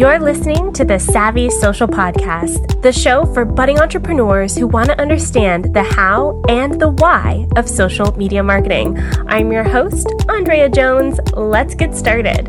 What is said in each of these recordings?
You're listening to the Savvy Social Podcast, the show for budding entrepreneurs who want to understand the how and the why of social media marketing. I'm your host, Andrea Jones. Let's get started.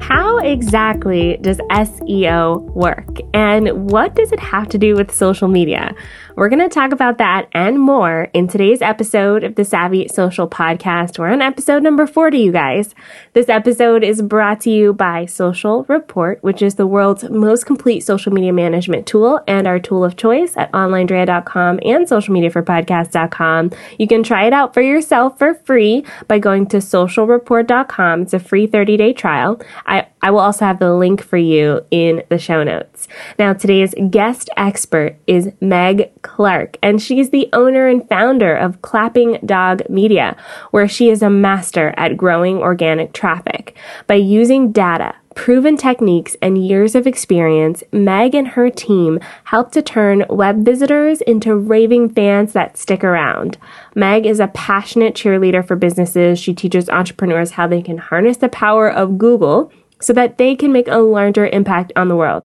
How exactly does SEO work? And what does it have to do with social media? We're going to talk about that and more in today's episode of the Savvy Social Podcast. We're on episode number 40, you guys. This episode is brought to you by Social Report, which is the world's most complete social media management tool and our tool of choice at onlinedrea.com and socialmediaforpodcast.com. You can try it out for yourself for free by going to socialreport.com. It's a free 30 day trial. I, I will also have the link for you in the show notes. Now, today's guest expert is Meg Clarke, and she's the owner and founder of Clapping Dog Media, where she is a master at growing organic traffic. By using data, proven techniques, and years of experience, Meg and her team help to turn web visitors into raving fans that stick around. Meg is a passionate cheerleader for businesses. She teaches entrepreneurs how they can harness the power of Google so that they can make a larger impact on the world.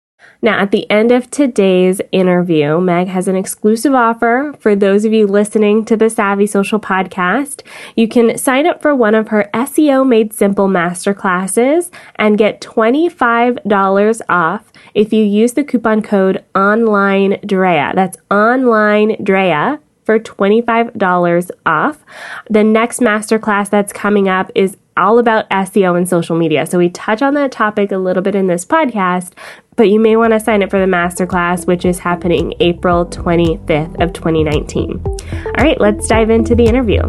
Now, at the end of today's interview, Meg has an exclusive offer for those of you listening to the Savvy Social podcast. You can sign up for one of her SEO Made Simple masterclasses and get $25 off if you use the coupon code Online Drea. That's Online Drea for $25 off. The next masterclass that's coming up is all about SEO and social media. So we touch on that topic a little bit in this podcast, but you may want to sign up for the masterclass, which is happening April 25th of 2019. All right, let's dive into the interview.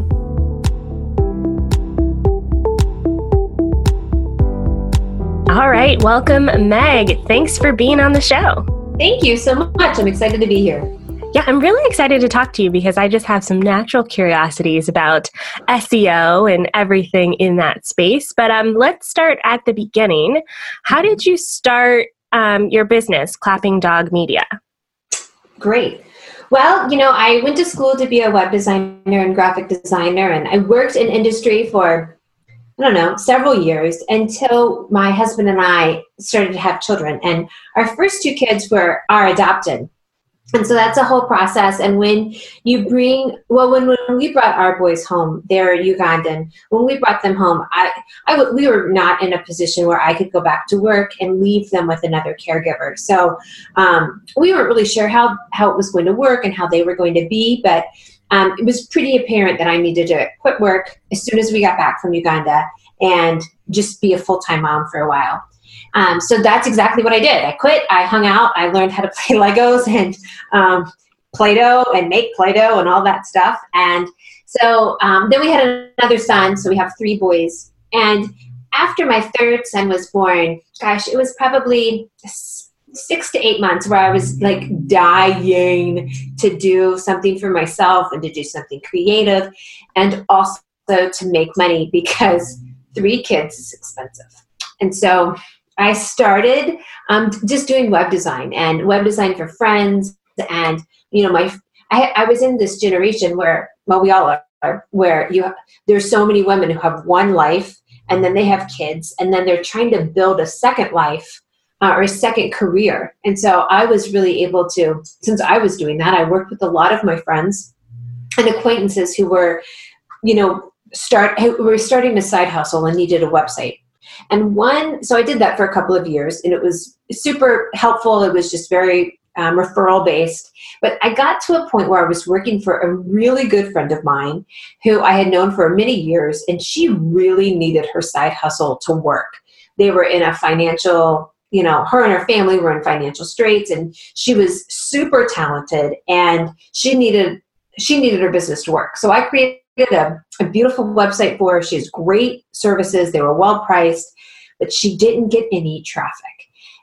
All right, welcome, Meg. Thanks for being on the show. Thank you so much. I'm excited to be here. Yeah, I'm really excited to talk to you because I just have some natural curiosities about SEO and everything in that space. But um, let's start at the beginning. How did you start um, your business, Clapping Dog Media? Great. Well, you know, I went to school to be a web designer and graphic designer, and I worked in industry for, I don't know, several years until my husband and I started to have children. And our first two kids were are adopted and so that's a whole process. And when you bring well when, when we brought our boys home they're ugandan. When we brought them home I, I we were not in a position where i could go back to work and leave them with another caregiver. So um, we weren't really sure how how it was going to work and how they were going to be but um, it was pretty apparent that i needed to quit work as soon as we got back from uganda and just be a full-time mom for a while um, so that's exactly what I did. I quit. I hung out. I learned how to play Legos and um, Play-Doh and make Play-Doh and all that stuff. And so um, then we had another son. So we have three boys. And after my third son was born, gosh, it was probably six to eight months where I was like dying to do something for myself and to do something creative and also to make money because three kids is expensive. And so I started um, just doing web design and web design for friends. And, you know, my, I, I was in this generation where, well, we all are, where you, there's so many women who have one life and then they have kids and then they're trying to build a second life uh, or a second career. And so I was really able to, since I was doing that, I worked with a lot of my friends and acquaintances who were, you know, start who were starting a side hustle and needed a website. And one, so I did that for a couple of years and it was super helpful. It was just very um, referral based. But I got to a point where I was working for a really good friend of mine who I had known for many years, and she really needed her side hustle to work. They were in a financial, you know, her and her family were in financial straits, and she was super talented, and she needed she needed her business to work. So I created a, a beautiful website for her. She has great services. They were well priced, but she didn't get any traffic.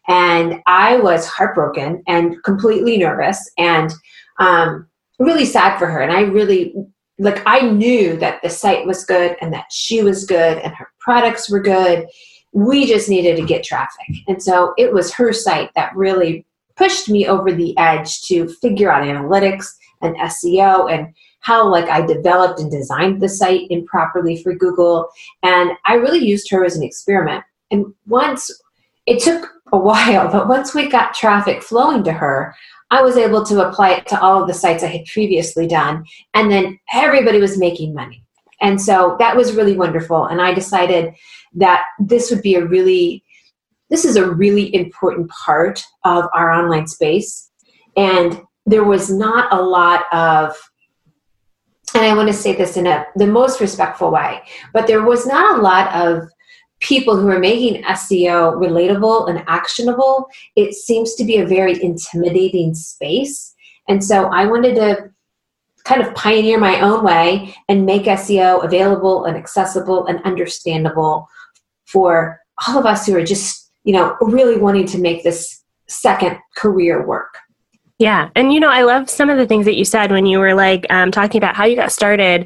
And I was heartbroken and completely nervous and um, really sad for her. And I really, like, I knew that the site was good and that she was good and her products were good. We just needed to get traffic. And so it was her site that really pushed me over the edge to figure out analytics and SEO and how like I developed and designed the site improperly for Google. And I really used her as an experiment. And once it took a while, but once we got traffic flowing to her, I was able to apply it to all of the sites I had previously done. And then everybody was making money. And so that was really wonderful. And I decided that this would be a really, this is a really important part of our online space. And there was not a lot of, and I want to say this in a, the most respectful way, but there was not a lot of people who are making SEO relatable and actionable, it seems to be a very intimidating space. And so I wanted to kind of pioneer my own way and make SEO available and accessible and understandable for all of us who are just, you know, really wanting to make this second career work. Yeah. And, you know, I love some of the things that you said when you were like um, talking about how you got started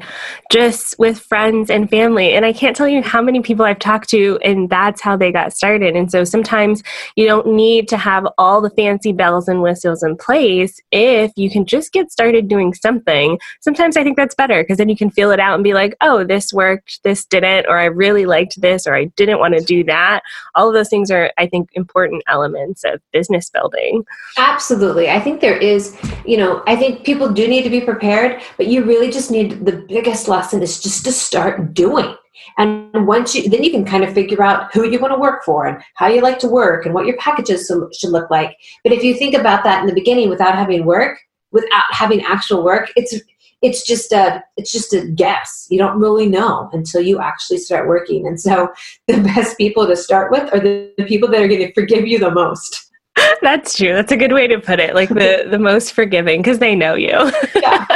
just with friends and family. And I can't tell you how many people I've talked to, and that's how they got started. And so sometimes you don't need to have all the fancy bells and whistles in place if you can just get started doing something. Sometimes I think that's better because then you can feel it out and be like, oh, this worked, this didn't, or I really liked this, or I didn't want to do that. All of those things are, I think, important elements of business building. Absolutely. I think there is, you know, I think people do need to be prepared, but you really just need the biggest lesson is just to start doing. And once you, then you can kind of figure out who you want to work for and how you like to work and what your packages should look like. But if you think about that in the beginning without having work, without having actual work, it's it's just a it's just a guess you don't really know until you actually start working and so the best people to start with are the, the people that are going to forgive you the most that's true. That's a good way to put it. Like the the most forgiving because they know you. yeah.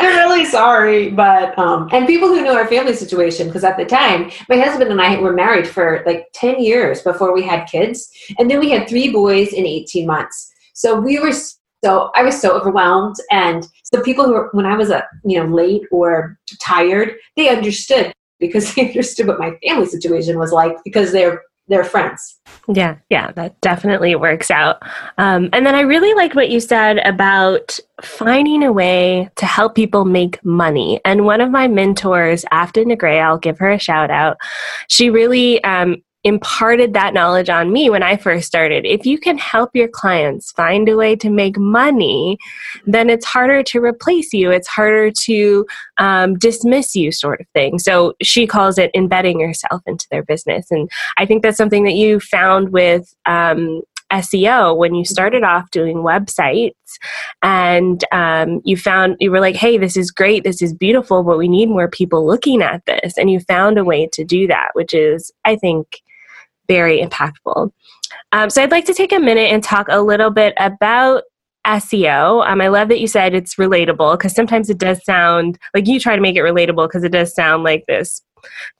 I'm really sorry, but um and people who know our family situation because at the time my husband and I were married for like 10 years before we had kids and then we had three boys in 18 months. So we were so I was so overwhelmed and so people who were when I was a uh, you know late or tired, they understood because they understood what my family situation was like because they're they're friends. Yeah, yeah, that definitely works out. Um, and then I really liked what you said about finding a way to help people make money. And one of my mentors, Afton Negray, I'll give her a shout out. She really um, imparted that knowledge on me when I first started. If you can help your clients find a way to make money, then it's harder to replace you. It's harder to um, dismiss you, sort of thing. So she calls it embedding yourself into their business. And I think that's something that you found with um, SEO when you started off doing websites and um, you found you were like, hey, this is great, this is beautiful, but we need more people looking at this. And you found a way to do that, which is, I think, very impactful. Um, so I'd like to take a minute and talk a little bit about SEO. Um, I love that you said it's relatable because sometimes it does sound like you try to make it relatable because it does sound like this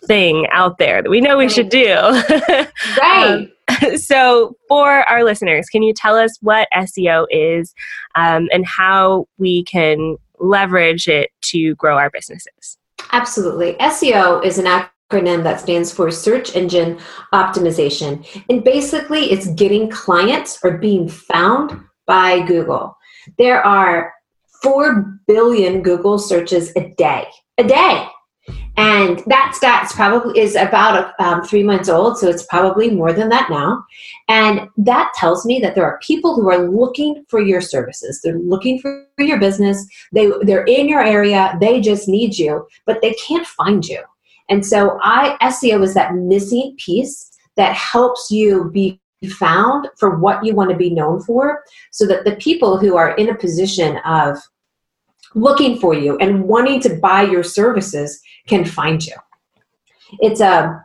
thing out there that we know we should do. right. um, so, for our listeners, can you tell us what SEO is um, and how we can leverage it to grow our businesses? Absolutely. SEO is an acronym that stands for search engine optimization. And basically, it's getting clients or being found by Google. There are 4 billion Google searches a day. A day. And that stats probably is about um, three months old, so it's probably more than that now. And that tells me that there are people who are looking for your services. They're looking for your business. They they're in your area. They just need you, but they can't find you. And so I SEO is that missing piece that helps you be found for what you want to be known for so that the people who are in a position of looking for you and wanting to buy your services can find you. It's a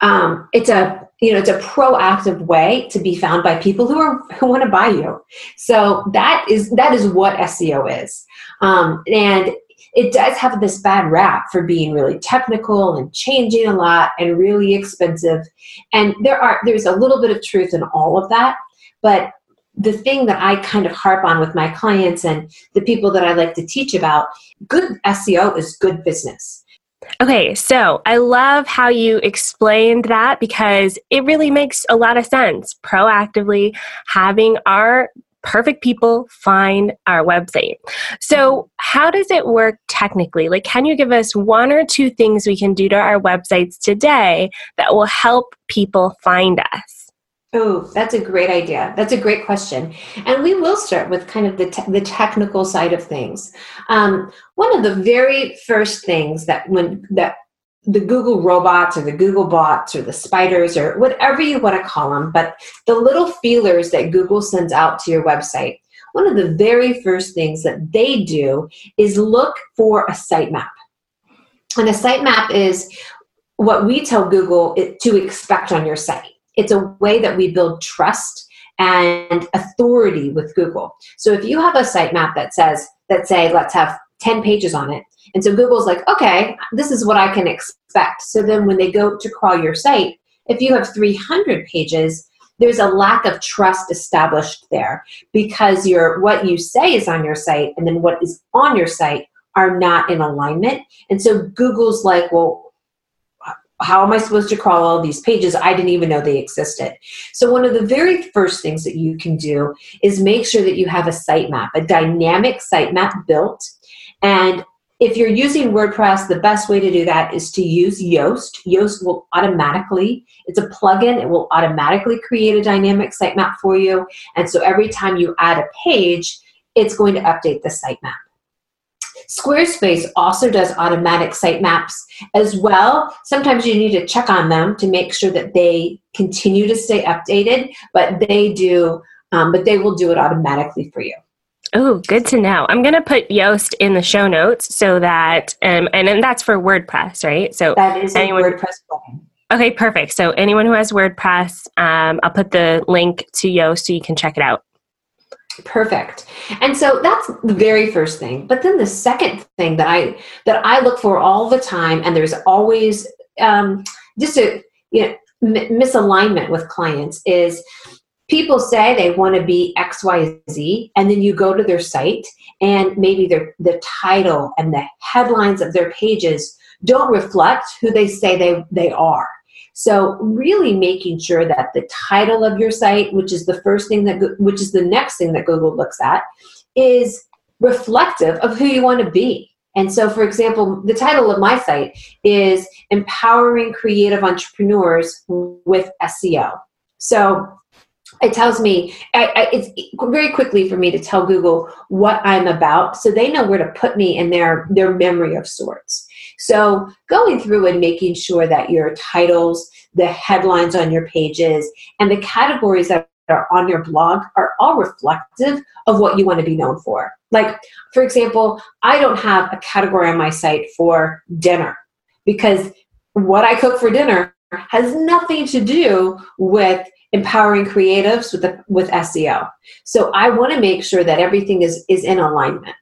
um, it's a you know it's a proactive way to be found by people who are who want to buy you. So that is that is what SEO is, um, and it does have this bad rap for being really technical and changing a lot and really expensive. And there are there's a little bit of truth in all of that, but the thing that I kind of harp on with my clients and the people that I like to teach about, good SEO is good business. Okay, so I love how you explained that because it really makes a lot of sense. Proactively having our perfect people find our website. So, how does it work technically? Like, can you give us one or two things we can do to our websites today that will help people find us? Oh, that's a great idea. That's a great question. And we will start with kind of the, te- the technical side of things. Um, one of the very first things that when that the Google robots or the Google bots or the spiders or whatever you want to call them, but the little feelers that Google sends out to your website, one of the very first things that they do is look for a sitemap. And a sitemap is what we tell Google to expect on your site it's a way that we build trust and authority with Google. So if you have a sitemap that says, that say, let's have 10 pages on it, and so Google's like, okay, this is what I can expect. So then when they go to crawl your site, if you have 300 pages, there's a lack of trust established there because your what you say is on your site and then what is on your site are not in alignment. And so Google's like, well, how am I supposed to crawl all these pages? I didn't even know they existed. So, one of the very first things that you can do is make sure that you have a sitemap, a dynamic sitemap built. And if you're using WordPress, the best way to do that is to use Yoast. Yoast will automatically, it's a plugin, it will automatically create a dynamic sitemap for you. And so every time you add a page, it's going to update the sitemap. Squarespace also does automatic sitemaps as well. Sometimes you need to check on them to make sure that they continue to stay updated, but they do, um, but they will do it automatically for you. Oh, good to know. I'm going to put Yoast in the show notes so that, um, and, and that's for WordPress, right? So that is anyone, WordPress plugin. Okay, perfect. So anyone who has WordPress, um, I'll put the link to Yoast so you can check it out. Perfect. And so that's the very first thing. But then the second thing that I that I look for all the time, and there's always um, just a you know, m- misalignment with clients is people say they want to be xyz and then you go to their site and maybe their the title and the headlines of their pages don't reflect who they say they, they are so really making sure that the title of your site, which is the first thing that, which is the next thing that Google looks at, is reflective of who you want to be. And so, for example, the title of my site is Empowering Creative Entrepreneurs with SEO. So it tells me, I, I, it's very quickly for me to tell Google what I'm about so they know where to put me in their, their memory of sorts. So going through and making sure that your titles, the headlines on your pages, and the categories that are on your blog are all reflective of what you want to be known for. Like, for example, I don't have a category on my site for dinner because what I cook for dinner has nothing to do with empowering creatives with the, with SEO. So I want to make sure that everything is is in alignment.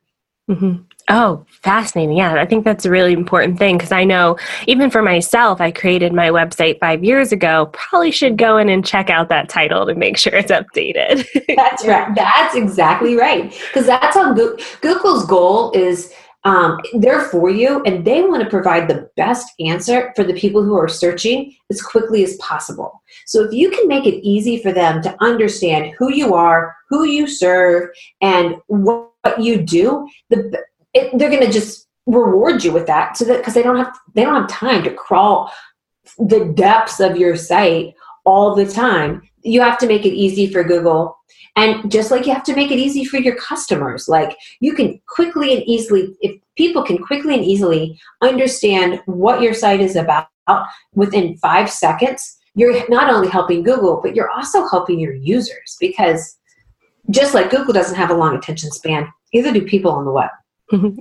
Mm-hmm. Oh, fascinating. Yeah, I think that's a really important thing because I know even for myself, I created my website five years ago. Probably should go in and check out that title to make sure it's updated. that's right. That's exactly right. Because that's how Google's goal is um, they're for you and they want to provide the best answer for the people who are searching as quickly as possible. So if you can make it easy for them to understand who you are, who you serve, and what you do, the it, they're going to just reward you with that so that because they don't have they don't have time to crawl the depths of your site all the time you have to make it easy for google and just like you have to make it easy for your customers like you can quickly and easily if people can quickly and easily understand what your site is about within five seconds you're not only helping google but you're also helping your users because just like google doesn't have a long attention span neither do people on the web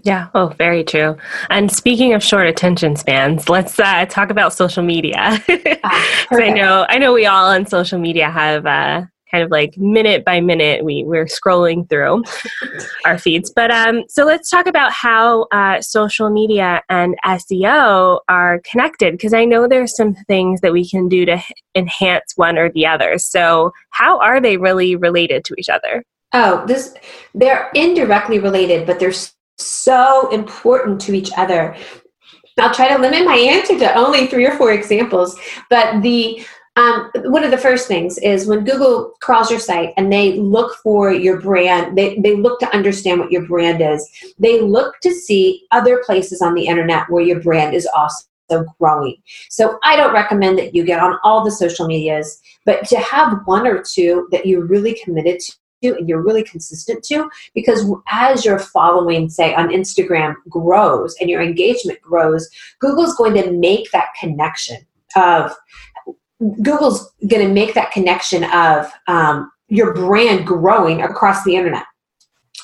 Yeah. Oh, very true. And speaking of short attention spans, let's uh, talk about social media. ah, I know, I know, we all on social media have uh, kind of like minute by minute we we're scrolling through our feeds. But um, so let's talk about how uh, social media and SEO are connected because I know there's some things that we can do to enhance one or the other. So how are they really related to each other? Oh, this they're indirectly related, but they're so important to each other. I'll try to limit my answer to only three or four examples, but the um, one of the first things is when Google crawls your site and they look for your brand, they, they look to understand what your brand is. They look to see other places on the internet where your brand is also growing. So I don't recommend that you get on all the social medias, but to have one or two that you're really committed to and you're really consistent to because as your following say on instagram grows and your engagement grows google's going to make that connection of Google's going to make that connection of um, your brand growing across the internet.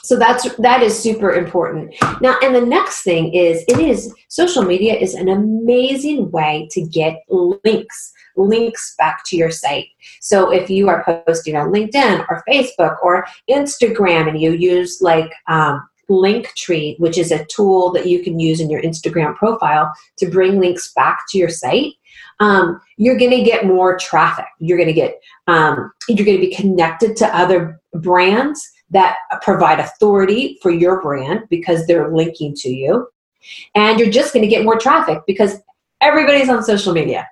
So that's that is super important. Now, and the next thing is it is social media is an amazing way to get links links back to your site. So if you are posting on LinkedIn or Facebook or Instagram and you use like um, Linktree, which is a tool that you can use in your Instagram profile to bring links back to your site, um, you're going to get more traffic. You're going to get um, you're going to be connected to other brands that provide authority for your brand because they're linking to you, and you're just going to get more traffic because everybody's on social media.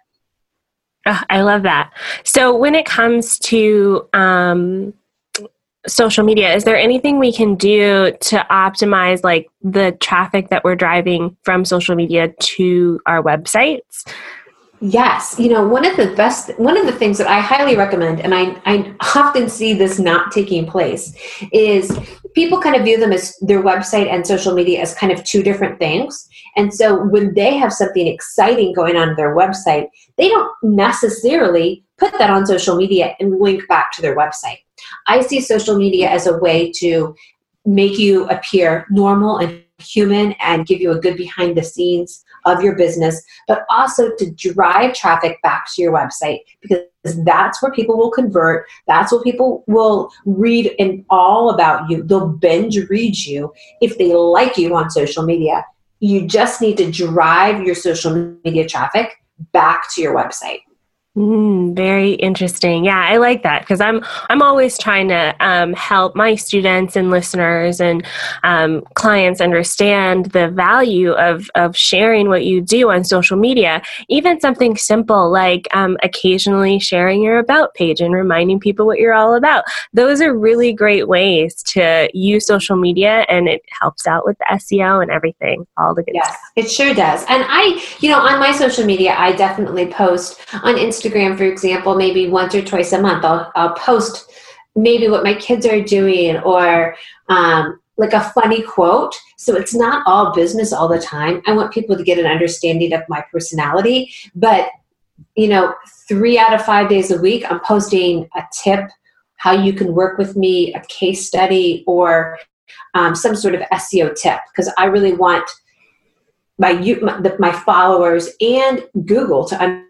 Oh, I love that. So when it comes to um, social media, is there anything we can do to optimize like the traffic that we're driving from social media to our websites? Yes, you know, one of the best, one of the things that I highly recommend, and I, I often see this not taking place, is people kind of view them as their website and social media as kind of two different things. And so when they have something exciting going on their website, they don't necessarily put that on social media and link back to their website. I see social media as a way to make you appear normal and human and give you a good behind the scenes of your business, but also to drive traffic back to your website because that's where people will convert. That's what people will read and all about you. They'll binge read you if they like you on social media. You just need to drive your social media traffic back to your website. Mm, very interesting. Yeah, I like that because I'm I'm always trying to um, help my students and listeners and um, clients understand the value of of sharing what you do on social media. Even something simple like um, occasionally sharing your about page and reminding people what you're all about. Those are really great ways to use social media, and it helps out with the SEO and everything. All the good yes, stuff. it sure does. And I, you know, on my social media, I definitely post on Instagram Instagram, for example, maybe once or twice a month, I'll, I'll post maybe what my kids are doing or um, like a funny quote. So it's not all business all the time. I want people to get an understanding of my personality. But, you know, three out of five days a week, I'm posting a tip, how you can work with me, a case study, or um, some sort of SEO tip, because I really want my, my, my followers and Google to understand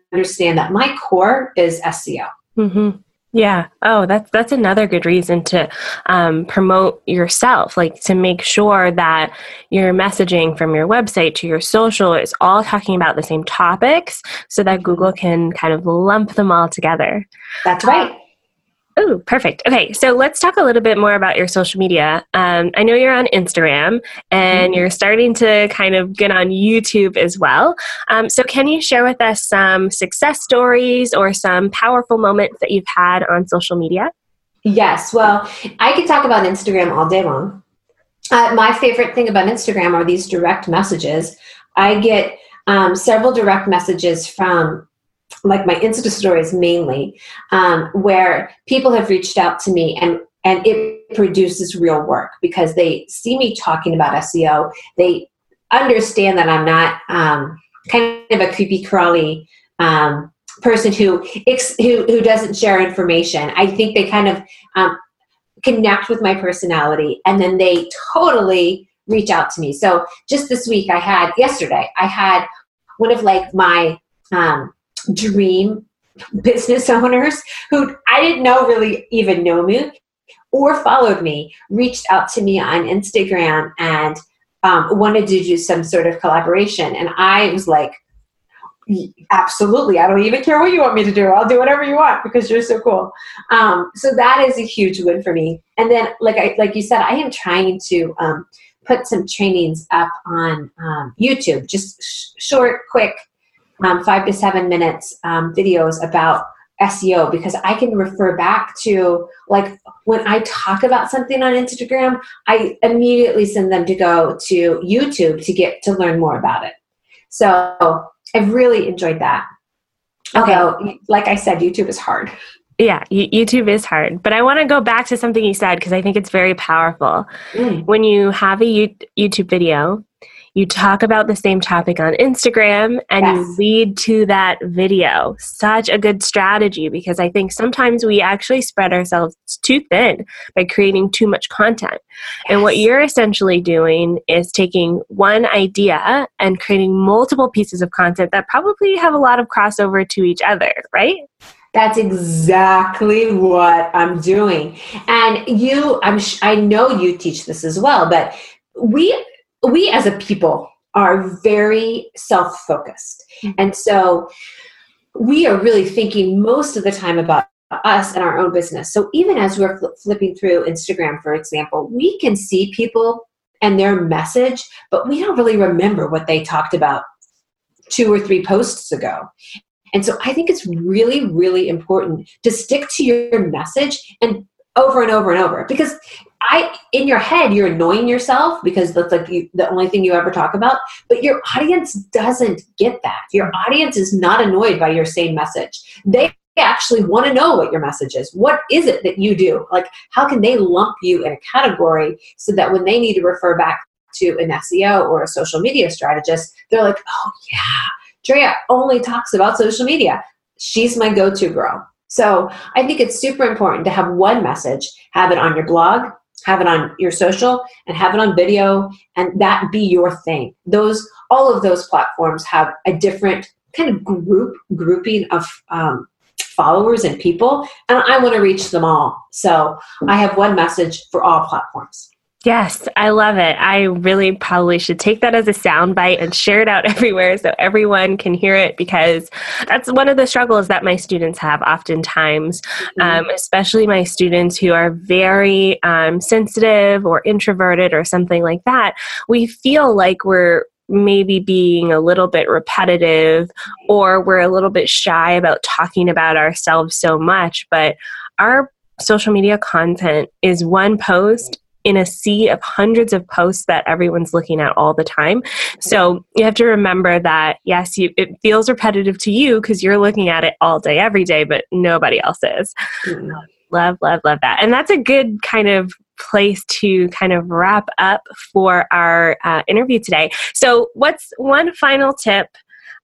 that my core is SEO. Mm-hmm. Yeah. Oh, that's that's another good reason to um, promote yourself, like to make sure that your messaging from your website to your social is all talking about the same topics, so that Google can kind of lump them all together. That's right. Oh, perfect. Okay, so let's talk a little bit more about your social media. Um, I know you're on Instagram and mm-hmm. you're starting to kind of get on YouTube as well. Um, so, can you share with us some success stories or some powerful moments that you've had on social media? Yes, well, I could talk about Instagram all day long. Uh, my favorite thing about Instagram are these direct messages. I get um, several direct messages from like my Insta stories mainly, um, where people have reached out to me and and it produces real work because they see me talking about SEO. They understand that I'm not um, kind of a creepy crawly um, person who, who who doesn't share information. I think they kind of um, connect with my personality, and then they totally reach out to me. So just this week, I had yesterday, I had one of like my um, dream business owners who I didn't know really even know me or followed me reached out to me on Instagram and um, wanted to do some sort of collaboration. And I was like, absolutely, I don't even care what you want me to do. I'll do whatever you want because you're so cool. Um, so that is a huge win for me. And then, like I, like you said, I am trying to um, put some trainings up on um, YouTube, just sh- short, quick um, five to seven minutes um, videos about SEO because I can refer back to like when I talk about something on Instagram, I immediately send them to go to YouTube to get to learn more about it. So I've really enjoyed that. Okay. Although, like I said, YouTube is hard. Yeah, YouTube is hard. But I want to go back to something you said because I think it's very powerful. Mm. When you have a YouTube video, you talk about the same topic on Instagram and yes. you lead to that video. Such a good strategy because I think sometimes we actually spread ourselves too thin by creating too much content. Yes. And what you're essentially doing is taking one idea and creating multiple pieces of content that probably have a lot of crossover to each other, right? That's exactly what I'm doing. And you, I'm, I know you teach this as well, but we we as a people are very self focused. Mm-hmm. And so we are really thinking most of the time about us and our own business. So even as we're fl- flipping through Instagram, for example, we can see people and their message, but we don't really remember what they talked about two or three posts ago. And so I think it's really, really important to stick to your message and over and over and over because I in your head you're annoying yourself because that's like you, the only thing you ever talk about, but your audience doesn't get that. Your audience is not annoyed by your same message. They actually want to know what your message is. What is it that you do? Like how can they lump you in a category so that when they need to refer back to an SEO or a social media strategist, they're like, "Oh yeah, Drea only talks about social media. She's my go-to girl." So, I think it's super important to have one message, have it on your blog, have it on your social and have it on video and that be your thing. Those all of those platforms have a different kind of group grouping of um, followers and people and i want to reach them all. So i have one message for all platforms Yes, I love it. I really probably should take that as a soundbite and share it out everywhere so everyone can hear it because that's one of the struggles that my students have oftentimes, mm-hmm. um, especially my students who are very um, sensitive or introverted or something like that. We feel like we're maybe being a little bit repetitive or we're a little bit shy about talking about ourselves so much, but our social media content is one post in a sea of hundreds of posts that everyone's looking at all the time. So you have to remember that yes, you, it feels repetitive to you because you're looking at it all day, every day, but nobody else is. Mm-hmm. Love, love, love that. And that's a good kind of place to kind of wrap up for our uh, interview today. So, what's one final tip?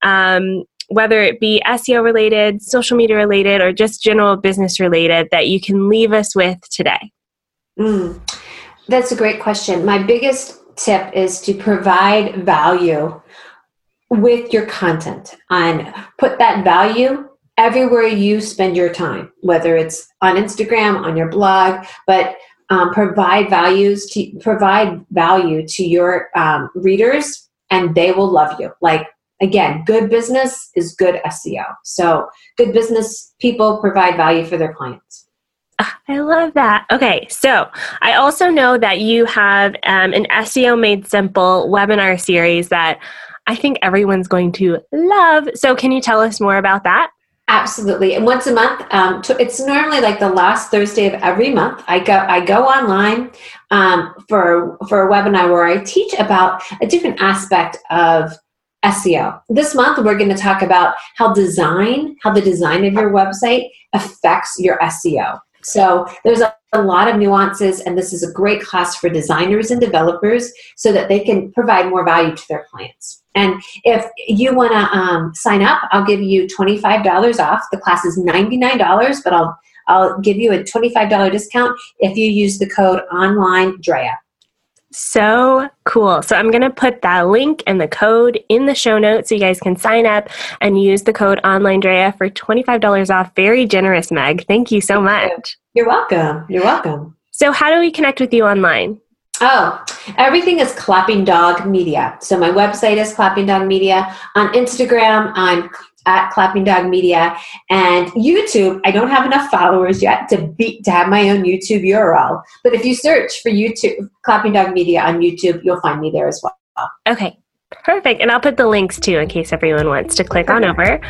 Um, whether it be SEO related, social media related, or just general business related, that you can leave us with today? Mm. That's a great question. My biggest tip is to provide value with your content and put that value everywhere you spend your time, whether it's on Instagram, on your blog, but um, provide values to provide value to your um, readers and they will love you. Like again, good business is good SEO. So good business people provide value for their clients. I love that. Okay, so I also know that you have um, an SEO Made Simple webinar series that I think everyone's going to love. So, can you tell us more about that? Absolutely. And once a month, um, it's normally like the last Thursday of every month. I go I go online um, for for a webinar where I teach about a different aspect of SEO. This month, we're going to talk about how design, how the design of your website affects your SEO. So there's a, a, lot of nuances, and this is a great class for designers and developers so that they can provide more value to their clients. And if you want to um, sign up, I'll give you $25 off. The class is $99, but I'll I'll give you a $25 discount if you use the code online Drea. So cool. So I'm going to put that link and the code in the show notes so you guys can sign up and use the code online Drea for $25 off. Very generous, Meg. Thank you so much. You're welcome. You're welcome. So, how do we connect with you online? Oh, everything is Clapping Dog Media. So my website is Clapping Dog Media. On Instagram, I'm at Clapping Dog Media and YouTube. I don't have enough followers yet to be to have my own YouTube URL. But if you search for YouTube Clapping Dog Media on YouTube, you'll find me there as well. Okay, Perfect. And I'll put the links too in case everyone wants to click on over.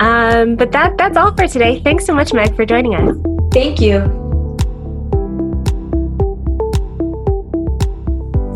Um, but that that's all for today. Thanks so much, Meg, for joining us. Thank you.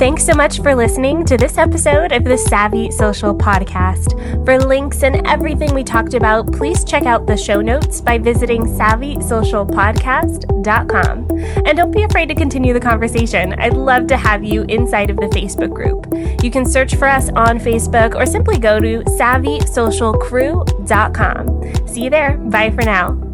Thanks so much for listening to this episode of the Savvy Social Podcast. For links and everything we talked about, please check out the show notes by visiting savvysocialpodcast.com. And don't be afraid to continue the conversation. I'd love to have you inside of the Facebook group. You can search for us on Facebook or simply go to savvysocialcrew.com. See you there. Bye for now.